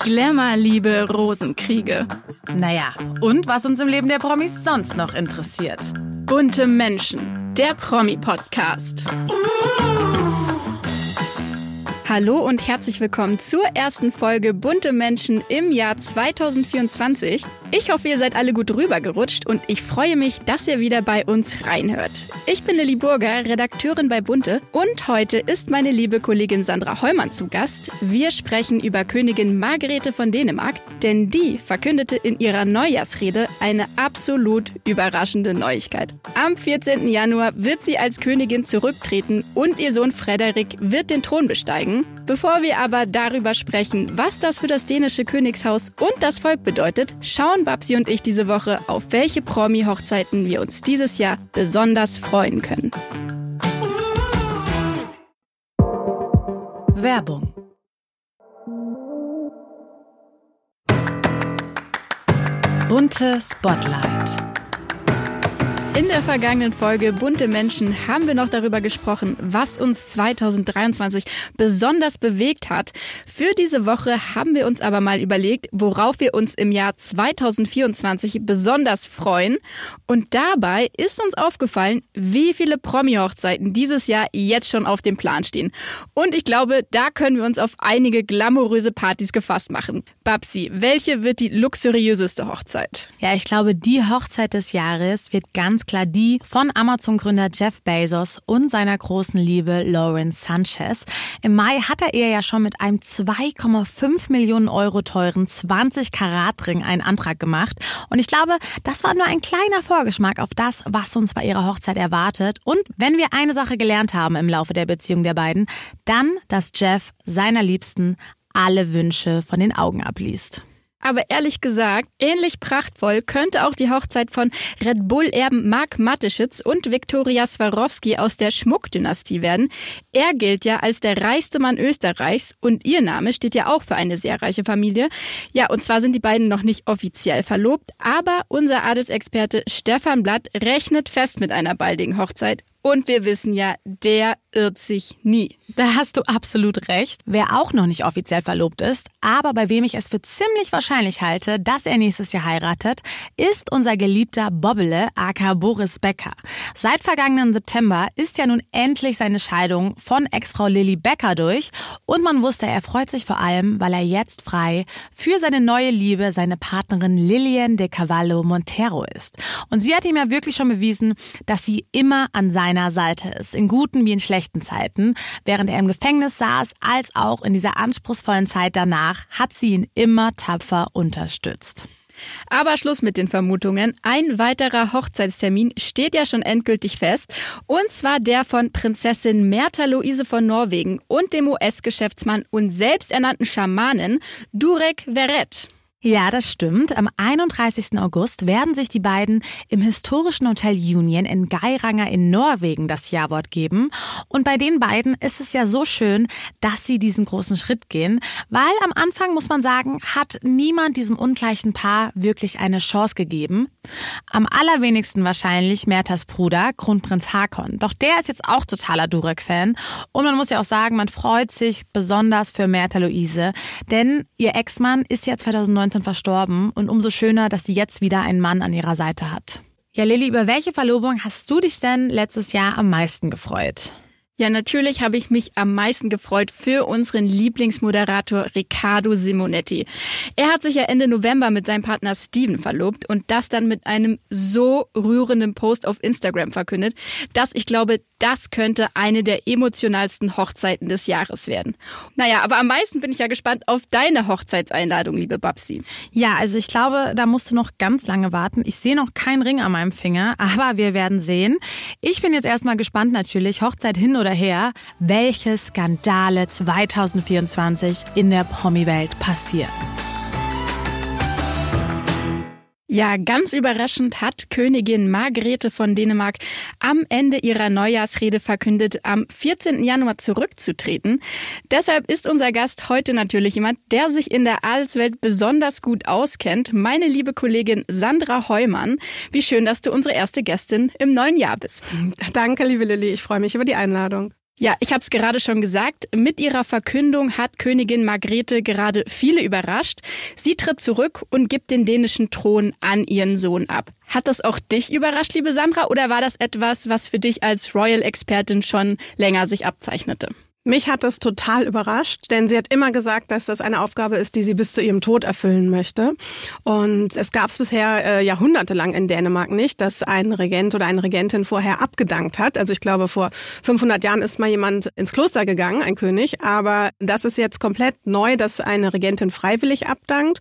Glamour, Liebe, Rosenkriege. Naja, und was uns im Leben der Promis sonst noch interessiert. Bunte Menschen, der Promi-Podcast. Hallo und herzlich willkommen zur ersten Folge Bunte Menschen im Jahr 2024. Ich hoffe, ihr seid alle gut rübergerutscht und ich freue mich, dass ihr wieder bei uns reinhört. Ich bin Lilly Burger, Redakteurin bei Bunte und heute ist meine liebe Kollegin Sandra Heumann zu Gast. Wir sprechen über Königin Margarete von Dänemark, denn die verkündete in ihrer Neujahrsrede eine absolut überraschende Neuigkeit. Am 14. Januar wird sie als Königin zurücktreten und ihr Sohn Frederik wird den Thron besteigen. Bevor wir aber darüber sprechen, was das für das dänische Königshaus und das Volk bedeutet, schauen Babsi und ich diese Woche, auf welche Promi-Hochzeiten wir uns dieses Jahr besonders freuen können. Werbung Bunte Spotlight in der vergangenen Folge Bunte Menschen haben wir noch darüber gesprochen, was uns 2023 besonders bewegt hat. Für diese Woche haben wir uns aber mal überlegt, worauf wir uns im Jahr 2024 besonders freuen. Und dabei ist uns aufgefallen, wie viele Promi-Hochzeiten dieses Jahr jetzt schon auf dem Plan stehen. Und ich glaube, da können wir uns auf einige glamouröse Partys gefasst machen. Babsi, welche wird die luxuriöseste Hochzeit? Ja, ich glaube, die Hochzeit des Jahres wird ganz klar die von Amazon-Gründer Jeff Bezos und seiner großen Liebe Lauren Sanchez. Im Mai hat er ihr ja schon mit einem 2,5 Millionen Euro teuren 20 Karat Ring einen Antrag gemacht. Und ich glaube, das war nur ein kleiner Vorgeschmack auf das, was uns bei ihrer Hochzeit erwartet. Und wenn wir eine Sache gelernt haben im Laufe der Beziehung der beiden, dann, dass Jeff seiner Liebsten alle Wünsche von den Augen abliest. Aber ehrlich gesagt, ähnlich prachtvoll könnte auch die Hochzeit von Red Bull-Erben Mark Mateschitz und Viktoria Swarovski aus der Schmuckdynastie werden. Er gilt ja als der reichste Mann Österreichs und ihr Name steht ja auch für eine sehr reiche Familie. Ja, und zwar sind die beiden noch nicht offiziell verlobt, aber unser Adelsexperte Stefan Blatt rechnet fest mit einer baldigen Hochzeit und wir wissen ja, der irrt sich nie. Da hast du absolut recht. Wer auch noch nicht offiziell verlobt ist, aber bei wem ich es für ziemlich wahrscheinlich halte, dass er nächstes Jahr heiratet, ist unser geliebter Bobbele, aka Boris Becker. Seit vergangenen September ist ja nun endlich seine Scheidung von Ex-Frau Lilly Becker durch und man wusste, er freut sich vor allem, weil er jetzt frei für seine neue Liebe, seine Partnerin Lillian de Cavallo Montero ist. Und sie hat ihm ja wirklich schon bewiesen, dass sie immer an seinem seiner Seite ist, in guten wie in schlechten Zeiten. Während er im Gefängnis saß, als auch in dieser anspruchsvollen Zeit danach, hat sie ihn immer tapfer unterstützt. Aber Schluss mit den Vermutungen. Ein weiterer Hochzeitstermin steht ja schon endgültig fest. Und zwar der von Prinzessin Mertha Luise von Norwegen und dem US-Geschäftsmann und selbsternannten Schamanen Durek Verret. Ja, das stimmt. Am 31. August werden sich die beiden im historischen Hotel Union in Geiranger in Norwegen das Ja-Wort geben. Und bei den beiden ist es ja so schön, dass sie diesen großen Schritt gehen, weil am Anfang, muss man sagen, hat niemand diesem ungleichen Paar wirklich eine Chance gegeben. Am allerwenigsten wahrscheinlich Merthas Bruder, Kronprinz Hakon. Doch der ist jetzt auch totaler Durek-Fan. Und man muss ja auch sagen, man freut sich besonders für Mertha Luise, denn ihr Ex-Mann ist ja 2019 2019 verstorben und umso schöner, dass sie jetzt wieder einen Mann an ihrer Seite hat. Ja, Lilly, über welche Verlobung hast du dich denn letztes Jahr am meisten gefreut? Ja, natürlich habe ich mich am meisten gefreut für unseren Lieblingsmoderator Riccardo Simonetti. Er hat sich ja Ende November mit seinem Partner Steven verlobt und das dann mit einem so rührenden Post auf Instagram verkündet, dass ich glaube, das könnte eine der emotionalsten Hochzeiten des Jahres werden. Naja, aber am meisten bin ich ja gespannt auf deine Hochzeitseinladung, liebe Babsi. Ja, also ich glaube, da musst du noch ganz lange warten. Ich sehe noch keinen Ring an meinem Finger, aber wir werden sehen. Ich bin jetzt erstmal gespannt natürlich, Hochzeit hin oder her, welche Skandale 2024 in der Promi-Welt passieren. Ja, ganz überraschend hat Königin Margrethe von Dänemark am Ende ihrer Neujahrsrede verkündet, am 14. Januar zurückzutreten. Deshalb ist unser Gast heute natürlich jemand, der sich in der Adelswelt besonders gut auskennt. Meine liebe Kollegin Sandra Heumann. Wie schön, dass du unsere erste Gästin im neuen Jahr bist. Danke, liebe Lilly. Ich freue mich über die Einladung. Ja, ich habe es gerade schon gesagt. Mit ihrer Verkündung hat Königin Margrethe gerade viele überrascht. Sie tritt zurück und gibt den dänischen Thron an ihren Sohn ab. Hat das auch dich überrascht, liebe Sandra, oder war das etwas, was für dich als Royal-Expertin schon länger sich abzeichnete? Mich hat das total überrascht, denn sie hat immer gesagt, dass das eine Aufgabe ist, die sie bis zu ihrem Tod erfüllen möchte. Und es gab es bisher äh, jahrhundertelang in Dänemark nicht, dass ein Regent oder eine Regentin vorher abgedankt hat. Also ich glaube, vor 500 Jahren ist mal jemand ins Kloster gegangen, ein König. Aber das ist jetzt komplett neu, dass eine Regentin freiwillig abdankt.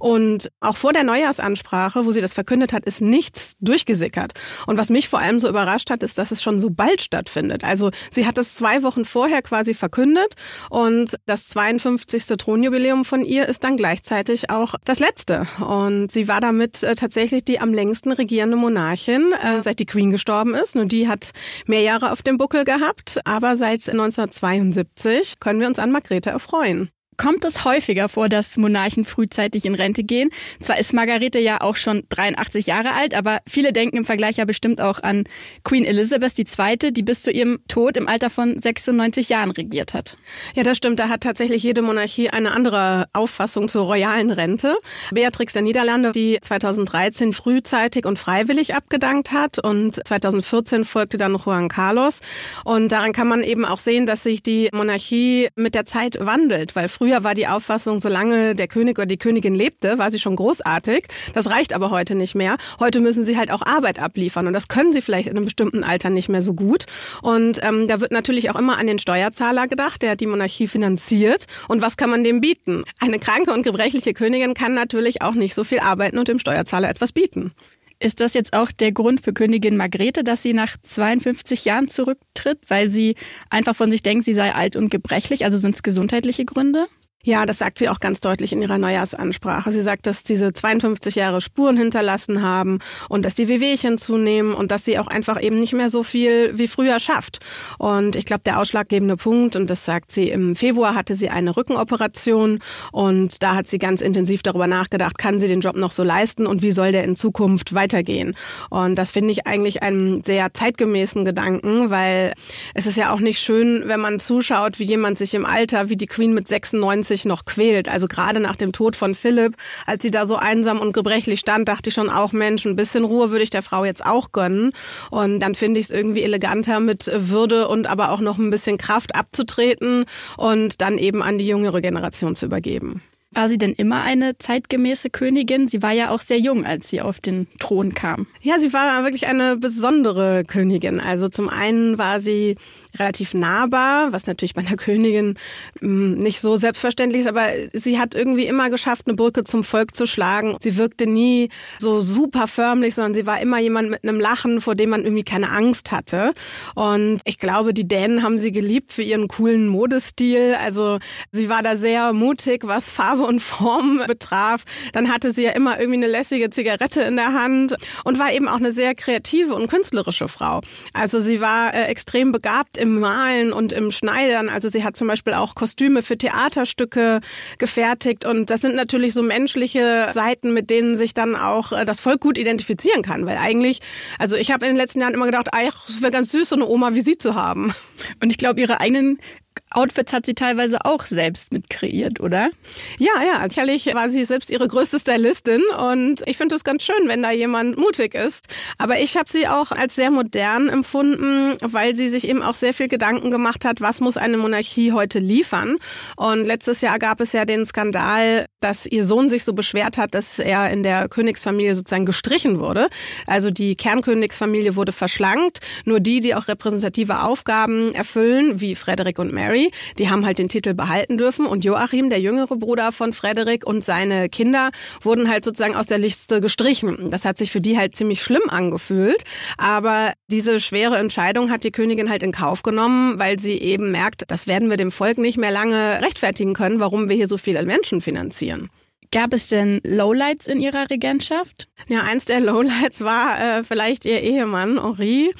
Und auch vor der Neujahrsansprache, wo sie das verkündet hat, ist nichts durchgesickert. Und was mich vor allem so überrascht hat, ist, dass es schon so bald stattfindet. Also sie hat es zwei Wochen vorher quasi verkündet. Und das 52. Thronjubiläum von ihr ist dann gleichzeitig auch das letzte. Und sie war damit äh, tatsächlich die am längsten regierende Monarchin, äh, seit die Queen gestorben ist. Nur die hat mehr Jahre auf dem Buckel gehabt. Aber seit 1972 können wir uns an Margrethe erfreuen kommt es häufiger vor, dass Monarchen frühzeitig in Rente gehen. Zwar ist Margarete ja auch schon 83 Jahre alt, aber viele denken im Vergleich ja bestimmt auch an Queen Elizabeth II., die bis zu ihrem Tod im Alter von 96 Jahren regiert hat. Ja, das stimmt. Da hat tatsächlich jede Monarchie eine andere Auffassung zur royalen Rente. Beatrix der Niederlande, die 2013 frühzeitig und freiwillig abgedankt hat und 2014 folgte dann Juan Carlos. Und daran kann man eben auch sehen, dass sich die Monarchie mit der Zeit wandelt, weil früher Früher war die Auffassung, solange der König oder die Königin lebte, war sie schon großartig. Das reicht aber heute nicht mehr. Heute müssen sie halt auch Arbeit abliefern und das können sie vielleicht in einem bestimmten Alter nicht mehr so gut. Und ähm, da wird natürlich auch immer an den Steuerzahler gedacht, der die Monarchie finanziert. Und was kann man dem bieten? Eine kranke und gebrechliche Königin kann natürlich auch nicht so viel arbeiten und dem Steuerzahler etwas bieten. Ist das jetzt auch der Grund für Königin Margrethe, dass sie nach 52 Jahren zurücktritt, weil sie einfach von sich denkt, sie sei alt und gebrechlich? Also sind es gesundheitliche Gründe? Ja, das sagt sie auch ganz deutlich in ihrer Neujahrsansprache. Sie sagt, dass diese 52 Jahre Spuren hinterlassen haben und dass die Wehwehchen zunehmen und dass sie auch einfach eben nicht mehr so viel wie früher schafft. Und ich glaube, der ausschlaggebende Punkt, und das sagt sie, im Februar hatte sie eine Rückenoperation und da hat sie ganz intensiv darüber nachgedacht, kann sie den Job noch so leisten und wie soll der in Zukunft weitergehen? Und das finde ich eigentlich einen sehr zeitgemäßen Gedanken, weil es ist ja auch nicht schön, wenn man zuschaut, wie jemand sich im Alter, wie die Queen mit 96 sich noch quält. Also gerade nach dem Tod von Philipp, als sie da so einsam und gebrechlich stand, dachte ich schon auch, Mensch, ein bisschen Ruhe würde ich der Frau jetzt auch gönnen. Und dann finde ich es irgendwie eleganter, mit Würde und aber auch noch ein bisschen Kraft abzutreten und dann eben an die jüngere Generation zu übergeben. War sie denn immer eine zeitgemäße Königin? Sie war ja auch sehr jung, als sie auf den Thron kam. Ja, sie war wirklich eine besondere Königin. Also zum einen war sie relativ nahbar, was natürlich bei einer Königin hm, nicht so selbstverständlich ist, aber sie hat irgendwie immer geschafft, eine Brücke zum Volk zu schlagen. Sie wirkte nie so super förmlich, sondern sie war immer jemand mit einem Lachen, vor dem man irgendwie keine Angst hatte. Und ich glaube, die Dänen haben sie geliebt für ihren coolen Modestil. Also sie war da sehr mutig, was Farbe und Form betraf. Dann hatte sie ja immer irgendwie eine lässige Zigarette in der Hand und war eben auch eine sehr kreative und künstlerische Frau. Also sie war äh, extrem begabt im Malen und im Schneidern. Also sie hat zum Beispiel auch Kostüme für Theaterstücke gefertigt und das sind natürlich so menschliche Seiten, mit denen sich dann auch äh, das Volk gut identifizieren kann. Weil eigentlich, also ich habe in den letzten Jahren immer gedacht, ach, es wäre ganz süß, so eine Oma wie sie zu haben. Und ich glaube, ihre eigenen Outfits hat sie teilweise auch selbst mit kreiert, oder? Ja, ja. Sicherlich war sie selbst ihre größte Stylistin und ich finde es ganz schön, wenn da jemand mutig ist. Aber ich habe sie auch als sehr modern empfunden, weil sie sich eben auch sehr viel Gedanken gemacht hat, was muss eine Monarchie heute liefern. Und letztes Jahr gab es ja den Skandal, dass ihr Sohn sich so beschwert hat, dass er in der Königsfamilie sozusagen gestrichen wurde. Also die Kernkönigsfamilie wurde verschlankt. Nur die, die auch repräsentative Aufgaben erfüllen, wie Frederik und Mary, Mary, die haben halt den Titel behalten dürfen und Joachim, der jüngere Bruder von Frederik und seine Kinder wurden halt sozusagen aus der Liste gestrichen. Das hat sich für die halt ziemlich schlimm angefühlt, aber diese schwere Entscheidung hat die Königin halt in Kauf genommen, weil sie eben merkt, das werden wir dem Volk nicht mehr lange rechtfertigen können, warum wir hier so viele Menschen finanzieren. Gab es denn Lowlights in ihrer Regentschaft? Ja, eins der Lowlights war äh, vielleicht ihr Ehemann Henri,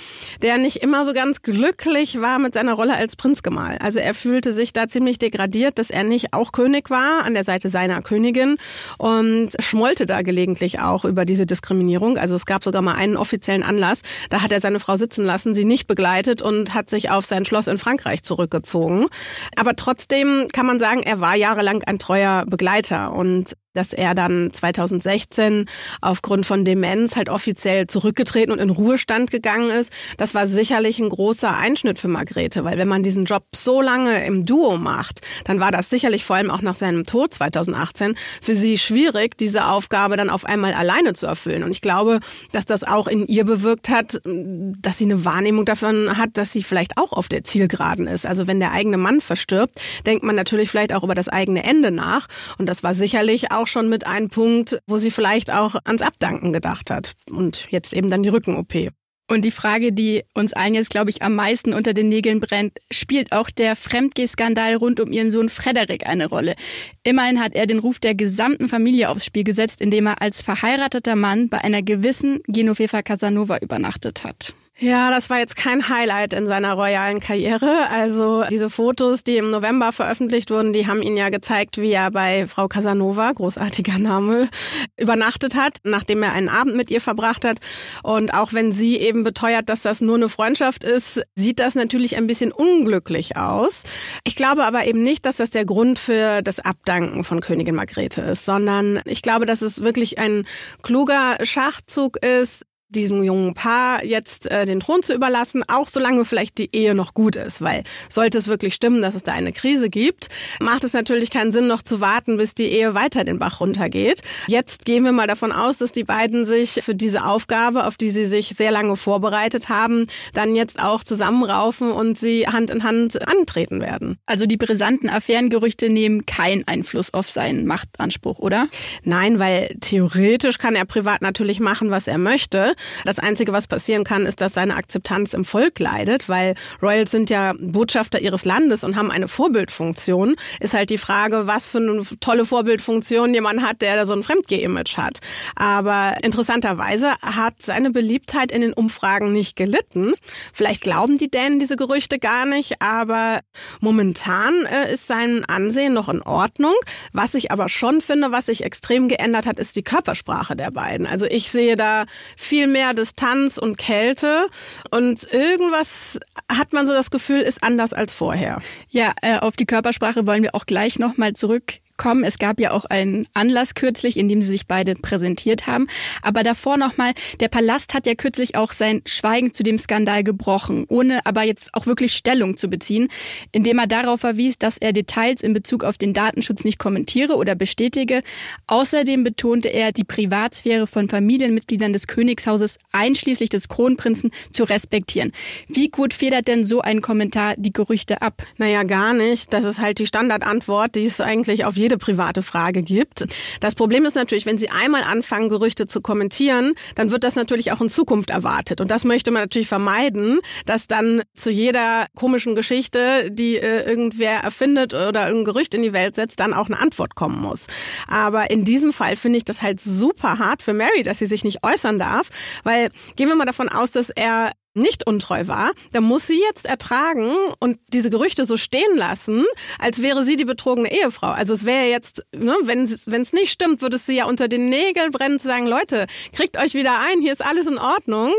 der nicht immer so ganz glücklich war mit seiner Rolle als Prinzgemahl. Also er fühlte sich da ziemlich degradiert, dass er nicht auch König war an der Seite seiner Königin und schmollte da gelegentlich auch über diese Diskriminierung. Also es gab sogar mal einen offiziellen Anlass, da hat er seine Frau sitzen lassen, sie nicht begleitet und hat sich auf sein Schloss in Frankreich zurückgezogen. Aber trotzdem kann man sagen, er war jahrelang ein treuer Begleiter und dass er dann 2016 aufgrund von Demenz halt offiziell zurückgetreten und in Ruhestand gegangen ist. Das war sicherlich ein großer Einschnitt für Margrethe, weil wenn man diesen Job so lange im Duo macht, dann war das sicherlich vor allem auch nach seinem Tod 2018 für sie schwierig, diese Aufgabe dann auf einmal alleine zu erfüllen. Und ich glaube, dass das auch in ihr bewirkt hat, dass sie eine Wahrnehmung davon hat, dass sie vielleicht auch auf der Zielgeraden ist. Also wenn der eigene Mann verstirbt, denkt man natürlich vielleicht auch über das eigene Ende nach. Und das war sicherlich auch schon mit einem Punkt, wo sie vielleicht auch ans Abdanken gedacht hat. Und jetzt eben dann die Rücken-OP. Und die Frage, die uns allen jetzt, glaube ich, am meisten unter den Nägeln brennt, spielt auch der Fremdgehskandal rund um ihren Sohn Frederik eine Rolle. Immerhin hat er den Ruf der gesamten Familie aufs Spiel gesetzt, indem er als verheirateter Mann bei einer gewissen Genoveva Casanova übernachtet hat. Ja, das war jetzt kein Highlight in seiner royalen Karriere. Also diese Fotos, die im November veröffentlicht wurden, die haben ihn ja gezeigt, wie er bei Frau Casanova, großartiger Name, übernachtet hat, nachdem er einen Abend mit ihr verbracht hat. Und auch wenn sie eben beteuert, dass das nur eine Freundschaft ist, sieht das natürlich ein bisschen unglücklich aus. Ich glaube aber eben nicht, dass das der Grund für das Abdanken von Königin Margrethe ist, sondern ich glaube, dass es wirklich ein kluger Schachzug ist, diesem jungen Paar jetzt äh, den Thron zu überlassen, auch solange vielleicht die Ehe noch gut ist, weil sollte es wirklich stimmen, dass es da eine Krise gibt, macht es natürlich keinen Sinn, noch zu warten, bis die Ehe weiter den Bach runtergeht. Jetzt gehen wir mal davon aus, dass die beiden sich für diese Aufgabe, auf die sie sich sehr lange vorbereitet haben, dann jetzt auch zusammenraufen und sie Hand in Hand antreten werden. Also die brisanten Affärengerüchte nehmen keinen Einfluss auf seinen Machtanspruch, oder? Nein, weil theoretisch kann er privat natürlich machen, was er möchte. Das Einzige, was passieren kann, ist, dass seine Akzeptanz im Volk leidet, weil Royals sind ja Botschafter ihres Landes und haben eine Vorbildfunktion. Ist halt die Frage, was für eine tolle Vorbildfunktion jemand hat, der so ein Fremdgeh-Image hat. Aber interessanterweise hat seine Beliebtheit in den Umfragen nicht gelitten. Vielleicht glauben die Dänen diese Gerüchte gar nicht, aber momentan äh, ist sein Ansehen noch in Ordnung. Was ich aber schon finde, was sich extrem geändert hat, ist die Körpersprache der beiden. Also ich sehe da viel mehr Distanz und Kälte und irgendwas hat man so das Gefühl, ist anders als vorher. Ja, äh, auf die Körpersprache wollen wir auch gleich nochmal zurück kommen. Es gab ja auch einen Anlass kürzlich, in dem sie sich beide präsentiert haben. Aber davor nochmal, der Palast hat ja kürzlich auch sein Schweigen zu dem Skandal gebrochen, ohne aber jetzt auch wirklich Stellung zu beziehen, indem er darauf verwies, dass er Details in Bezug auf den Datenschutz nicht kommentiere oder bestätige. Außerdem betonte er, die Privatsphäre von Familienmitgliedern des Königshauses einschließlich des Kronprinzen zu respektieren. Wie gut federt denn so ein Kommentar die Gerüchte ab? Naja, gar nicht. Das ist halt die Standardantwort, die es eigentlich auf jeden jede private Frage gibt. Das Problem ist natürlich, wenn Sie einmal anfangen, Gerüchte zu kommentieren, dann wird das natürlich auch in Zukunft erwartet. Und das möchte man natürlich vermeiden, dass dann zu jeder komischen Geschichte, die äh, irgendwer erfindet oder ein Gerücht in die Welt setzt, dann auch eine Antwort kommen muss. Aber in diesem Fall finde ich das halt super hart für Mary, dass sie sich nicht äußern darf, weil gehen wir mal davon aus, dass er nicht untreu war, dann muss sie jetzt ertragen und diese Gerüchte so stehen lassen, als wäre sie die betrogene Ehefrau. Also es wäre jetzt, ne, wenn es nicht stimmt, würde sie ja unter den Nägeln brennen zu sagen, Leute, kriegt euch wieder ein, hier ist alles in Ordnung.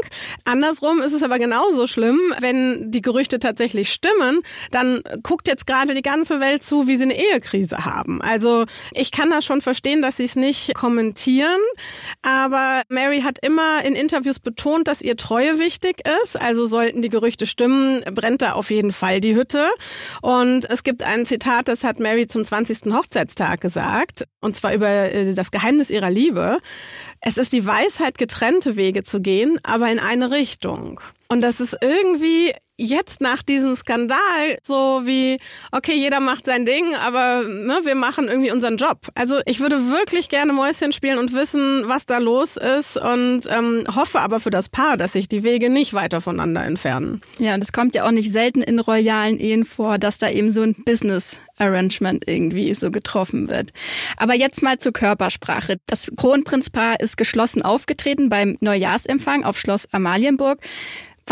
Andersrum ist es aber genauso schlimm, wenn die Gerüchte tatsächlich stimmen, dann guckt jetzt gerade die ganze Welt zu, wie sie eine Ehekrise haben. Also ich kann das schon verstehen, dass sie es nicht kommentieren, aber Mary hat immer in Interviews betont, dass ihr Treue wichtig ist. Also sollten die Gerüchte stimmen, brennt da auf jeden Fall die Hütte. Und es gibt ein Zitat, das hat Mary zum 20. Hochzeitstag gesagt, und zwar über äh, das Geheimnis ihrer Liebe. Es ist die Weisheit, getrennte Wege zu gehen, aber in eine Richtung. Und das ist irgendwie jetzt nach diesem Skandal so wie, okay, jeder macht sein Ding, aber ne, wir machen irgendwie unseren Job. Also ich würde wirklich gerne Mäuschen spielen und wissen, was da los ist und ähm, hoffe aber für das Paar, dass sich die Wege nicht weiter voneinander entfernen. Ja, und es kommt ja auch nicht selten in royalen Ehen vor, dass da eben so ein Business Arrangement irgendwie so getroffen wird. Aber jetzt mal zur Körpersprache. Das Kronprinzpaar ist geschlossen aufgetreten beim Neujahrsempfang auf Schloss Amalienburg.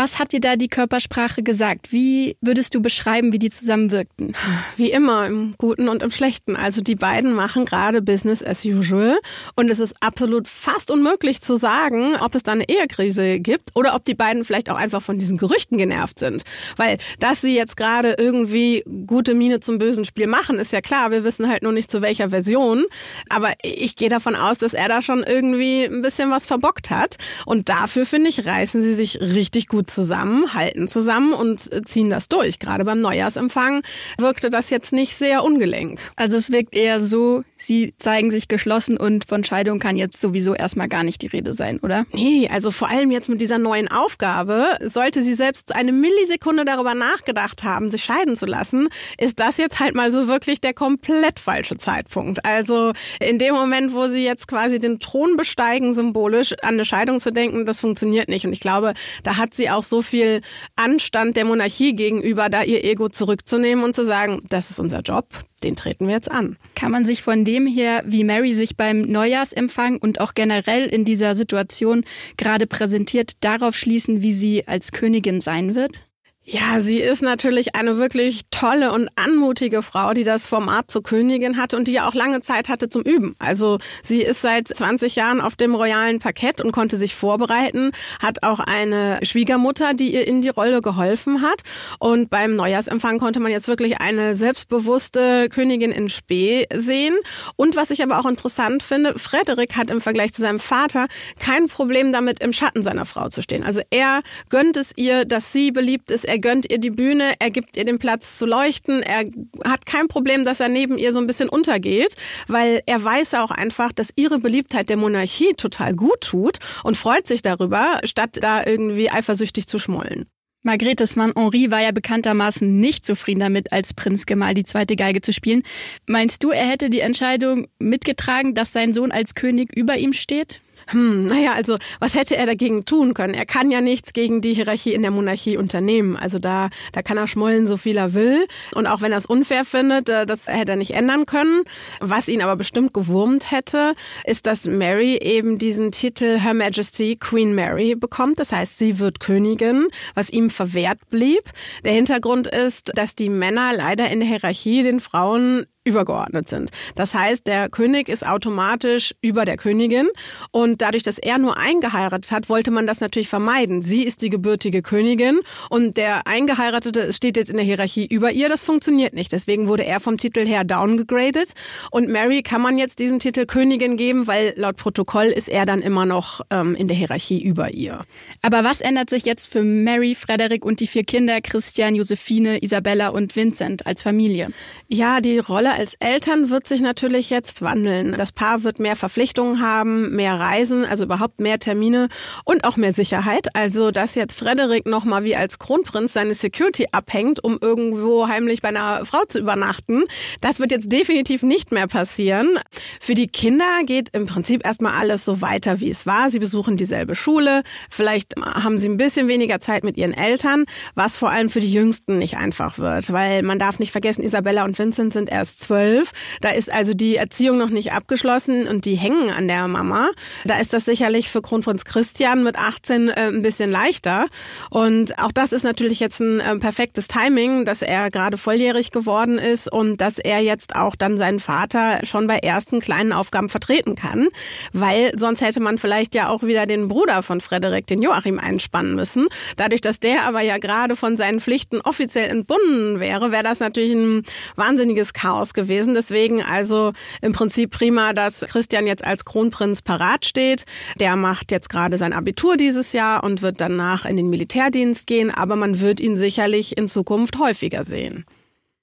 Was hat dir da die Körpersprache gesagt? Wie würdest du beschreiben, wie die zusammenwirkten? Wie immer, im Guten und im Schlechten. Also die beiden machen gerade Business as usual. Und es ist absolut fast unmöglich zu sagen, ob es da eine Ehekrise gibt oder ob die beiden vielleicht auch einfach von diesen Gerüchten genervt sind. Weil, dass sie jetzt gerade irgendwie gute Miene zum bösen Spiel machen, ist ja klar. Wir wissen halt nur nicht zu welcher Version. Aber ich gehe davon aus, dass er da schon irgendwie ein bisschen was verbockt hat. Und dafür, finde ich, reißen sie sich richtig gut zusammen, halten zusammen und äh, ziehen das durch. Gerade beim Neujahrsempfang wirkte das jetzt nicht sehr ungelenk. Also es wirkt eher so, sie zeigen sich geschlossen und von Scheidung kann jetzt sowieso erstmal gar nicht die Rede sein, oder? Nee, also vor allem jetzt mit dieser neuen Aufgabe, sollte sie selbst eine Millisekunde darüber nachgedacht haben, sich scheiden zu lassen, ist das jetzt halt mal so wirklich der komplett falsche Zeitpunkt. Also in dem Moment, wo sie jetzt quasi den Thron besteigen, symbolisch an eine Scheidung zu denken, das funktioniert nicht. Und ich glaube, da hat sie auch so viel Anstand der Monarchie gegenüber, da ihr Ego zurückzunehmen und zu sagen, das ist unser Job, den treten wir jetzt an. Kann man sich von dem her, wie Mary sich beim Neujahrsempfang und auch generell in dieser Situation gerade präsentiert, darauf schließen, wie sie als Königin sein wird? Ja, sie ist natürlich eine wirklich tolle und anmutige Frau, die das Format zur Königin hatte und die ja auch lange Zeit hatte zum Üben. Also sie ist seit 20 Jahren auf dem royalen Parkett und konnte sich vorbereiten, hat auch eine Schwiegermutter, die ihr in die Rolle geholfen hat. Und beim Neujahrsempfang konnte man jetzt wirklich eine selbstbewusste Königin in Spee sehen. Und was ich aber auch interessant finde, Frederik hat im Vergleich zu seinem Vater kein Problem damit, im Schatten seiner Frau zu stehen. Also er gönnt es ihr, dass sie beliebt ist. Er gönnt ihr die Bühne, er gibt ihr den Platz zu leuchten, er hat kein Problem, dass er neben ihr so ein bisschen untergeht, weil er weiß auch einfach, dass ihre Beliebtheit der Monarchie total gut tut und freut sich darüber, statt da irgendwie eifersüchtig zu schmollen. Margrethes Mann Henri war ja bekanntermaßen nicht zufrieden damit, als Prinzgemahl die zweite Geige zu spielen. Meinst du, er hätte die Entscheidung mitgetragen, dass sein Sohn als König über ihm steht? Hm, naja, also was hätte er dagegen tun können? Er kann ja nichts gegen die Hierarchie in der Monarchie unternehmen. Also da, da kann er schmollen, so viel er will. Und auch wenn er es unfair findet, äh, das hätte er nicht ändern können. Was ihn aber bestimmt gewurmt hätte, ist, dass Mary eben diesen Titel Her Majesty Queen Mary bekommt. Das heißt, sie wird Königin, was ihm verwehrt blieb. Der Hintergrund ist, dass die Männer leider in der Hierarchie den Frauen übergeordnet sind. Das heißt, der König ist automatisch über der Königin und dadurch, dass er nur eingeheiratet hat, wollte man das natürlich vermeiden. Sie ist die gebürtige Königin und der Eingeheiratete steht jetzt in der Hierarchie über ihr. Das funktioniert nicht. Deswegen wurde er vom Titel her downgegradet und Mary kann man jetzt diesen Titel Königin geben, weil laut Protokoll ist er dann immer noch ähm, in der Hierarchie über ihr. Aber was ändert sich jetzt für Mary, Frederik und die vier Kinder Christian, Josephine, Isabella und Vincent als Familie? Ja, die Rolle als Eltern wird sich natürlich jetzt wandeln. Das Paar wird mehr Verpflichtungen haben, mehr Reisen, also überhaupt mehr Termine und auch mehr Sicherheit. Also, dass jetzt Frederik nochmal wie als Kronprinz seine Security abhängt, um irgendwo heimlich bei einer Frau zu übernachten, das wird jetzt definitiv nicht mehr passieren. Für die Kinder geht im Prinzip erstmal alles so weiter, wie es war. Sie besuchen dieselbe Schule. Vielleicht haben sie ein bisschen weniger Zeit mit ihren Eltern, was vor allem für die Jüngsten nicht einfach wird, weil man darf nicht vergessen, Isabella und Vincent sind erst zwölf. Da ist also die Erziehung noch nicht abgeschlossen und die hängen an der Mama. Da ist das sicherlich für Kronprinz Christian mit 18 äh, ein bisschen leichter. Und auch das ist natürlich jetzt ein äh, perfektes Timing, dass er gerade volljährig geworden ist und dass er jetzt auch dann seinen Vater schon bei ersten kleinen Aufgaben vertreten kann. Weil sonst hätte man vielleicht ja auch wieder den Bruder von Frederik, den Joachim, einspannen müssen. Dadurch, dass der aber ja gerade von seinen Pflichten offiziell entbunden wäre, wäre das natürlich ein wahnsinniges Chaos Chaos gewesen. Deswegen also im Prinzip prima, dass Christian jetzt als Kronprinz parat steht. Der macht jetzt gerade sein Abitur dieses Jahr und wird danach in den Militärdienst gehen, aber man wird ihn sicherlich in Zukunft häufiger sehen.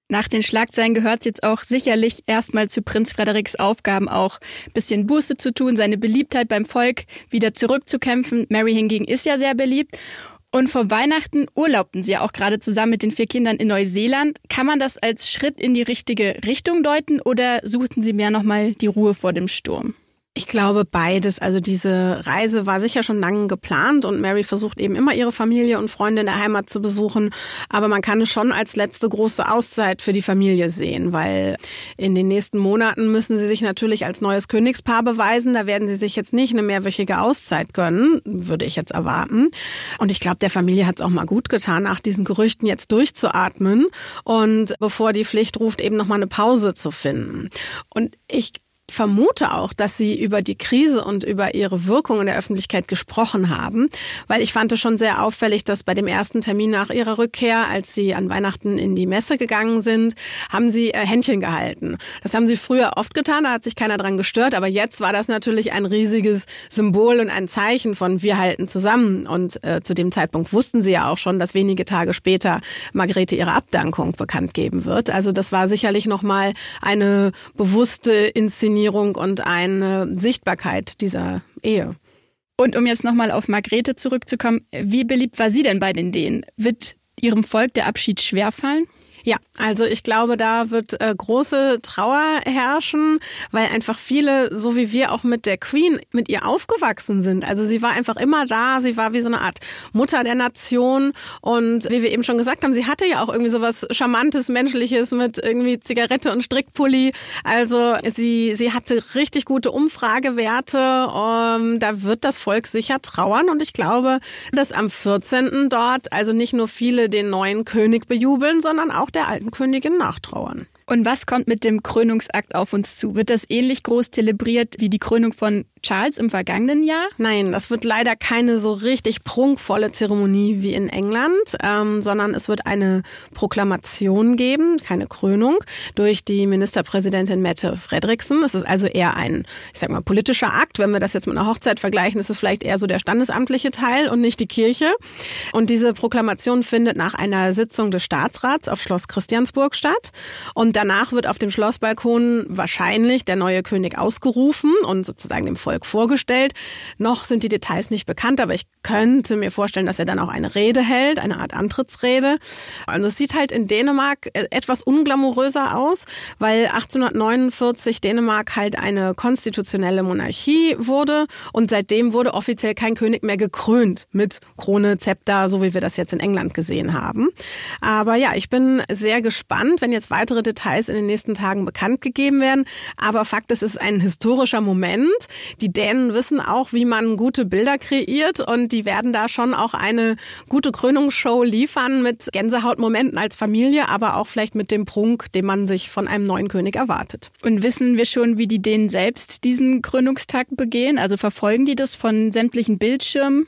Nach den Schlagzeilen gehört es jetzt auch sicherlich erstmal zu Prinz Frederiks Aufgaben auch bisschen Buße zu tun, seine Beliebtheit beim Volk wieder zurückzukämpfen. Mary hingegen ist ja sehr beliebt. Und vor Weihnachten urlaubten sie ja auch gerade zusammen mit den vier Kindern in Neuseeland. Kann man das als Schritt in die richtige Richtung deuten oder suchten sie mehr nochmal die Ruhe vor dem Sturm? Ich glaube beides. Also diese Reise war sicher schon lange geplant und Mary versucht eben immer ihre Familie und Freunde in der Heimat zu besuchen. Aber man kann es schon als letzte große Auszeit für die Familie sehen, weil in den nächsten Monaten müssen sie sich natürlich als neues Königspaar beweisen. Da werden sie sich jetzt nicht eine mehrwöchige Auszeit gönnen, würde ich jetzt erwarten. Und ich glaube, der Familie hat es auch mal gut getan, nach diesen Gerüchten jetzt durchzuatmen und bevor die Pflicht ruft, eben noch mal eine Pause zu finden. Und ich vermute auch, dass Sie über die Krise und über ihre Wirkung in der Öffentlichkeit gesprochen haben, weil ich fand es schon sehr auffällig, dass bei dem ersten Termin nach Ihrer Rückkehr, als Sie an Weihnachten in die Messe gegangen sind, haben Sie äh, Händchen gehalten. Das haben Sie früher oft getan, da hat sich keiner dran gestört, aber jetzt war das natürlich ein riesiges Symbol und ein Zeichen von wir halten zusammen. Und äh, zu dem Zeitpunkt wussten Sie ja auch schon, dass wenige Tage später Margrethe ihre Abdankung bekannt geben wird. Also das war sicherlich nochmal eine bewusste Inszenierung Inszenierung und eine Sichtbarkeit dieser Ehe. Und um jetzt nochmal auf Margrethe zurückzukommen, wie beliebt war sie denn bei den Dänen? Wird ihrem Volk der Abschied schwerfallen? Ja, also ich glaube, da wird äh, große Trauer herrschen, weil einfach viele, so wie wir auch mit der Queen, mit ihr aufgewachsen sind. Also sie war einfach immer da, sie war wie so eine Art Mutter der Nation und wie wir eben schon gesagt haben, sie hatte ja auch irgendwie so was Charmantes, Menschliches mit irgendwie Zigarette und Strickpulli. Also sie, sie hatte richtig gute Umfragewerte. Um, ähm, da wird das Volk sicher trauern und ich glaube, dass am 14. dort also nicht nur viele den neuen König bejubeln, sondern auch der alten Königin nachtrauern. Und was kommt mit dem Krönungsakt auf uns zu? Wird das ähnlich groß zelebriert wie die Krönung von Charles im vergangenen Jahr? Nein, das wird leider keine so richtig prunkvolle Zeremonie wie in England, ähm, sondern es wird eine Proklamation geben, keine Krönung, durch die Ministerpräsidentin Mette Frederiksen. Es ist also eher ein, ich sag mal, politischer Akt. Wenn wir das jetzt mit einer Hochzeit vergleichen, ist es vielleicht eher so der standesamtliche Teil und nicht die Kirche. Und diese Proklamation findet nach einer Sitzung des Staatsrats auf Schloss Christiansburg statt. Und danach wird auf dem Schlossbalkon wahrscheinlich der neue König ausgerufen und sozusagen dem Volk vorgestellt. Noch sind die Details nicht bekannt, aber ich könnte mir vorstellen, dass er dann auch eine Rede hält, eine Art Antrittsrede. Also es sieht halt in Dänemark äh, etwas unglamouröser aus, weil 1849 Dänemark halt eine konstitutionelle Monarchie wurde und seitdem wurde offiziell kein König mehr gekrönt mit Krone, Zepter, so wie wir das jetzt in England gesehen haben. Aber ja, ich bin sehr gespannt, wenn jetzt weitere Details in den nächsten Tagen bekannt gegeben werden. Aber Fakt ist, es ist ein historischer Moment. Die Dänen wissen auch, wie man gute Bilder kreiert und die werden da schon auch eine gute Krönungsshow liefern mit Gänsehautmomenten als Familie, aber auch vielleicht mit dem Prunk, den man sich von einem neuen König erwartet. Und wissen wir schon, wie die Dänen selbst diesen Krönungstag begehen? Also verfolgen die das von sämtlichen Bildschirmen?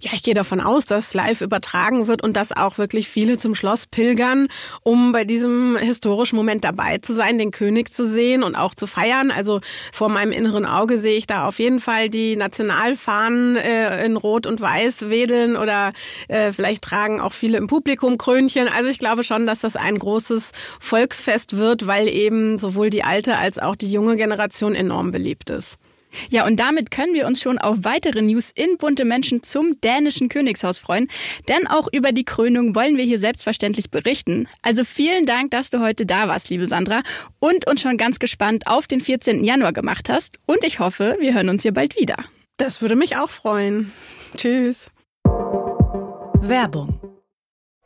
Ja, ich gehe davon aus, dass live übertragen wird und dass auch wirklich viele zum Schloss pilgern, um bei diesem historischen Moment dabei zu sein, den König zu sehen und auch zu feiern. Also vor meinem inneren Auge sehe ich da auf jeden Fall die Nationalfahnen äh, in Rot und Weiß wedeln oder äh, vielleicht tragen auch viele im Publikum Krönchen. Also ich glaube schon, dass das ein großes Volksfest wird, weil eben sowohl die alte als auch die junge Generation enorm beliebt ist. Ja, und damit können wir uns schon auf weitere News in bunte Menschen zum dänischen Königshaus freuen. Denn auch über die Krönung wollen wir hier selbstverständlich berichten. Also vielen Dank, dass du heute da warst, liebe Sandra, und uns schon ganz gespannt auf den 14. Januar gemacht hast. Und ich hoffe, wir hören uns hier bald wieder. Das würde mich auch freuen. Tschüss. Werbung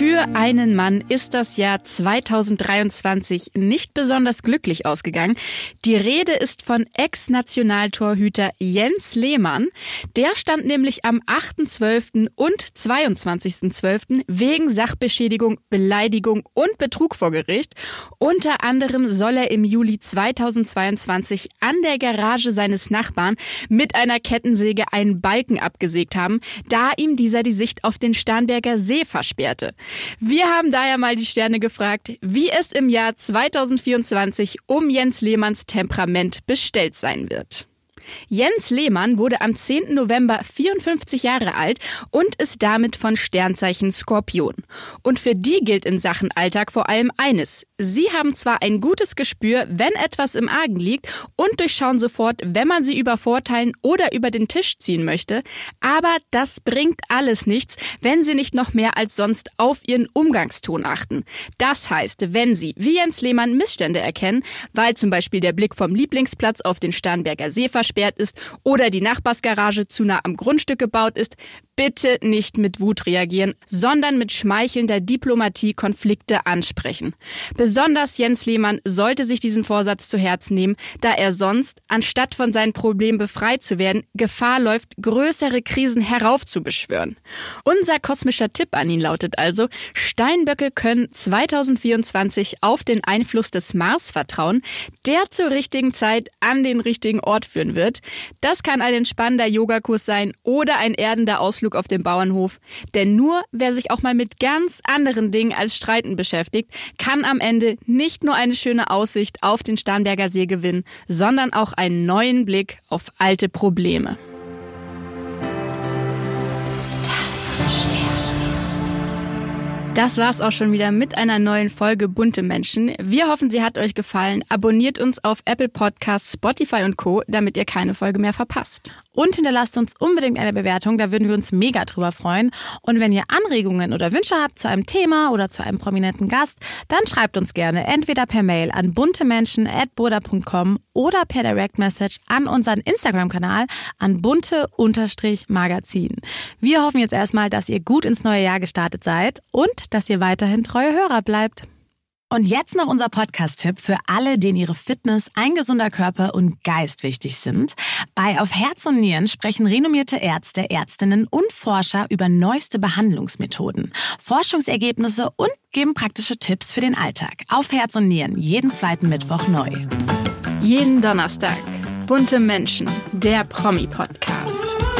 Für einen Mann ist das Jahr 2023 nicht besonders glücklich ausgegangen. Die Rede ist von Ex-Nationaltorhüter Jens Lehmann. Der stand nämlich am 8.12. und 22.12. wegen Sachbeschädigung, Beleidigung und Betrug vor Gericht. Unter anderem soll er im Juli 2022 an der Garage seines Nachbarn mit einer Kettensäge einen Balken abgesägt haben, da ihm dieser die Sicht auf den Starnberger See versperrte. Wir haben daher mal die Sterne gefragt, wie es im Jahr 2024 um Jens Lehmanns Temperament bestellt sein wird. Jens Lehmann wurde am 10. November 54 Jahre alt und ist damit von Sternzeichen Skorpion. Und für die gilt in Sachen Alltag vor allem eines. Sie haben zwar ein gutes Gespür, wenn etwas im Argen liegt und durchschauen sofort, wenn man sie übervorteilen oder über den Tisch ziehen möchte, aber das bringt alles nichts, wenn sie nicht noch mehr als sonst auf ihren Umgangston achten. Das heißt, wenn sie, wie Jens Lehmann, Missstände erkennen, weil zum Beispiel der Blick vom Lieblingsplatz auf den Starnberger See versperrt, gesperrt ist oder die Nachbarsgarage zu nah am Grundstück gebaut ist, bitte nicht mit Wut reagieren, sondern mit schmeichelnder Diplomatie Konflikte ansprechen. Besonders Jens Lehmann sollte sich diesen Vorsatz zu Herzen nehmen, da er sonst, anstatt von seinen Problemen befreit zu werden, Gefahr läuft, größere Krisen heraufzubeschwören. Unser kosmischer Tipp an ihn lautet also, Steinböcke können 2024 auf den Einfluss des Mars vertrauen, der zur richtigen Zeit an den richtigen Ort führen wird. Das kann ein entspannender Yogakurs sein oder ein erdender Ausflug Ausflug auf den Bauernhof. Denn nur wer sich auch mal mit ganz anderen Dingen als Streiten beschäftigt, kann am Ende nicht nur eine schöne Aussicht auf den Starnberger See gewinnen, sondern auch einen neuen Blick auf alte Probleme. Das war's auch schon wieder mit einer neuen Folge Bunte Menschen. Wir hoffen, sie hat euch gefallen. Abonniert uns auf Apple Podcasts, Spotify und Co., damit ihr keine Folge mehr verpasst. Und hinterlasst uns unbedingt eine Bewertung, da würden wir uns mega drüber freuen. Und wenn ihr Anregungen oder Wünsche habt zu einem Thema oder zu einem prominenten Gast, dann schreibt uns gerne entweder per Mail an buntemenschen.boda.com oder per Direct Message an unseren Instagram-Kanal an bunte-magazin. Wir hoffen jetzt erstmal, dass ihr gut ins neue Jahr gestartet seid und dass ihr weiterhin treue Hörer bleibt. Und jetzt noch unser Podcast-Tipp für alle, denen ihre Fitness, ein gesunder Körper und Geist wichtig sind. Bei Auf Herz und Nieren sprechen renommierte Ärzte, Ärztinnen und Forscher über neueste Behandlungsmethoden, Forschungsergebnisse und geben praktische Tipps für den Alltag. Auf Herz und Nieren, jeden zweiten Mittwoch neu. Jeden Donnerstag. Bunte Menschen, der Promi-Podcast.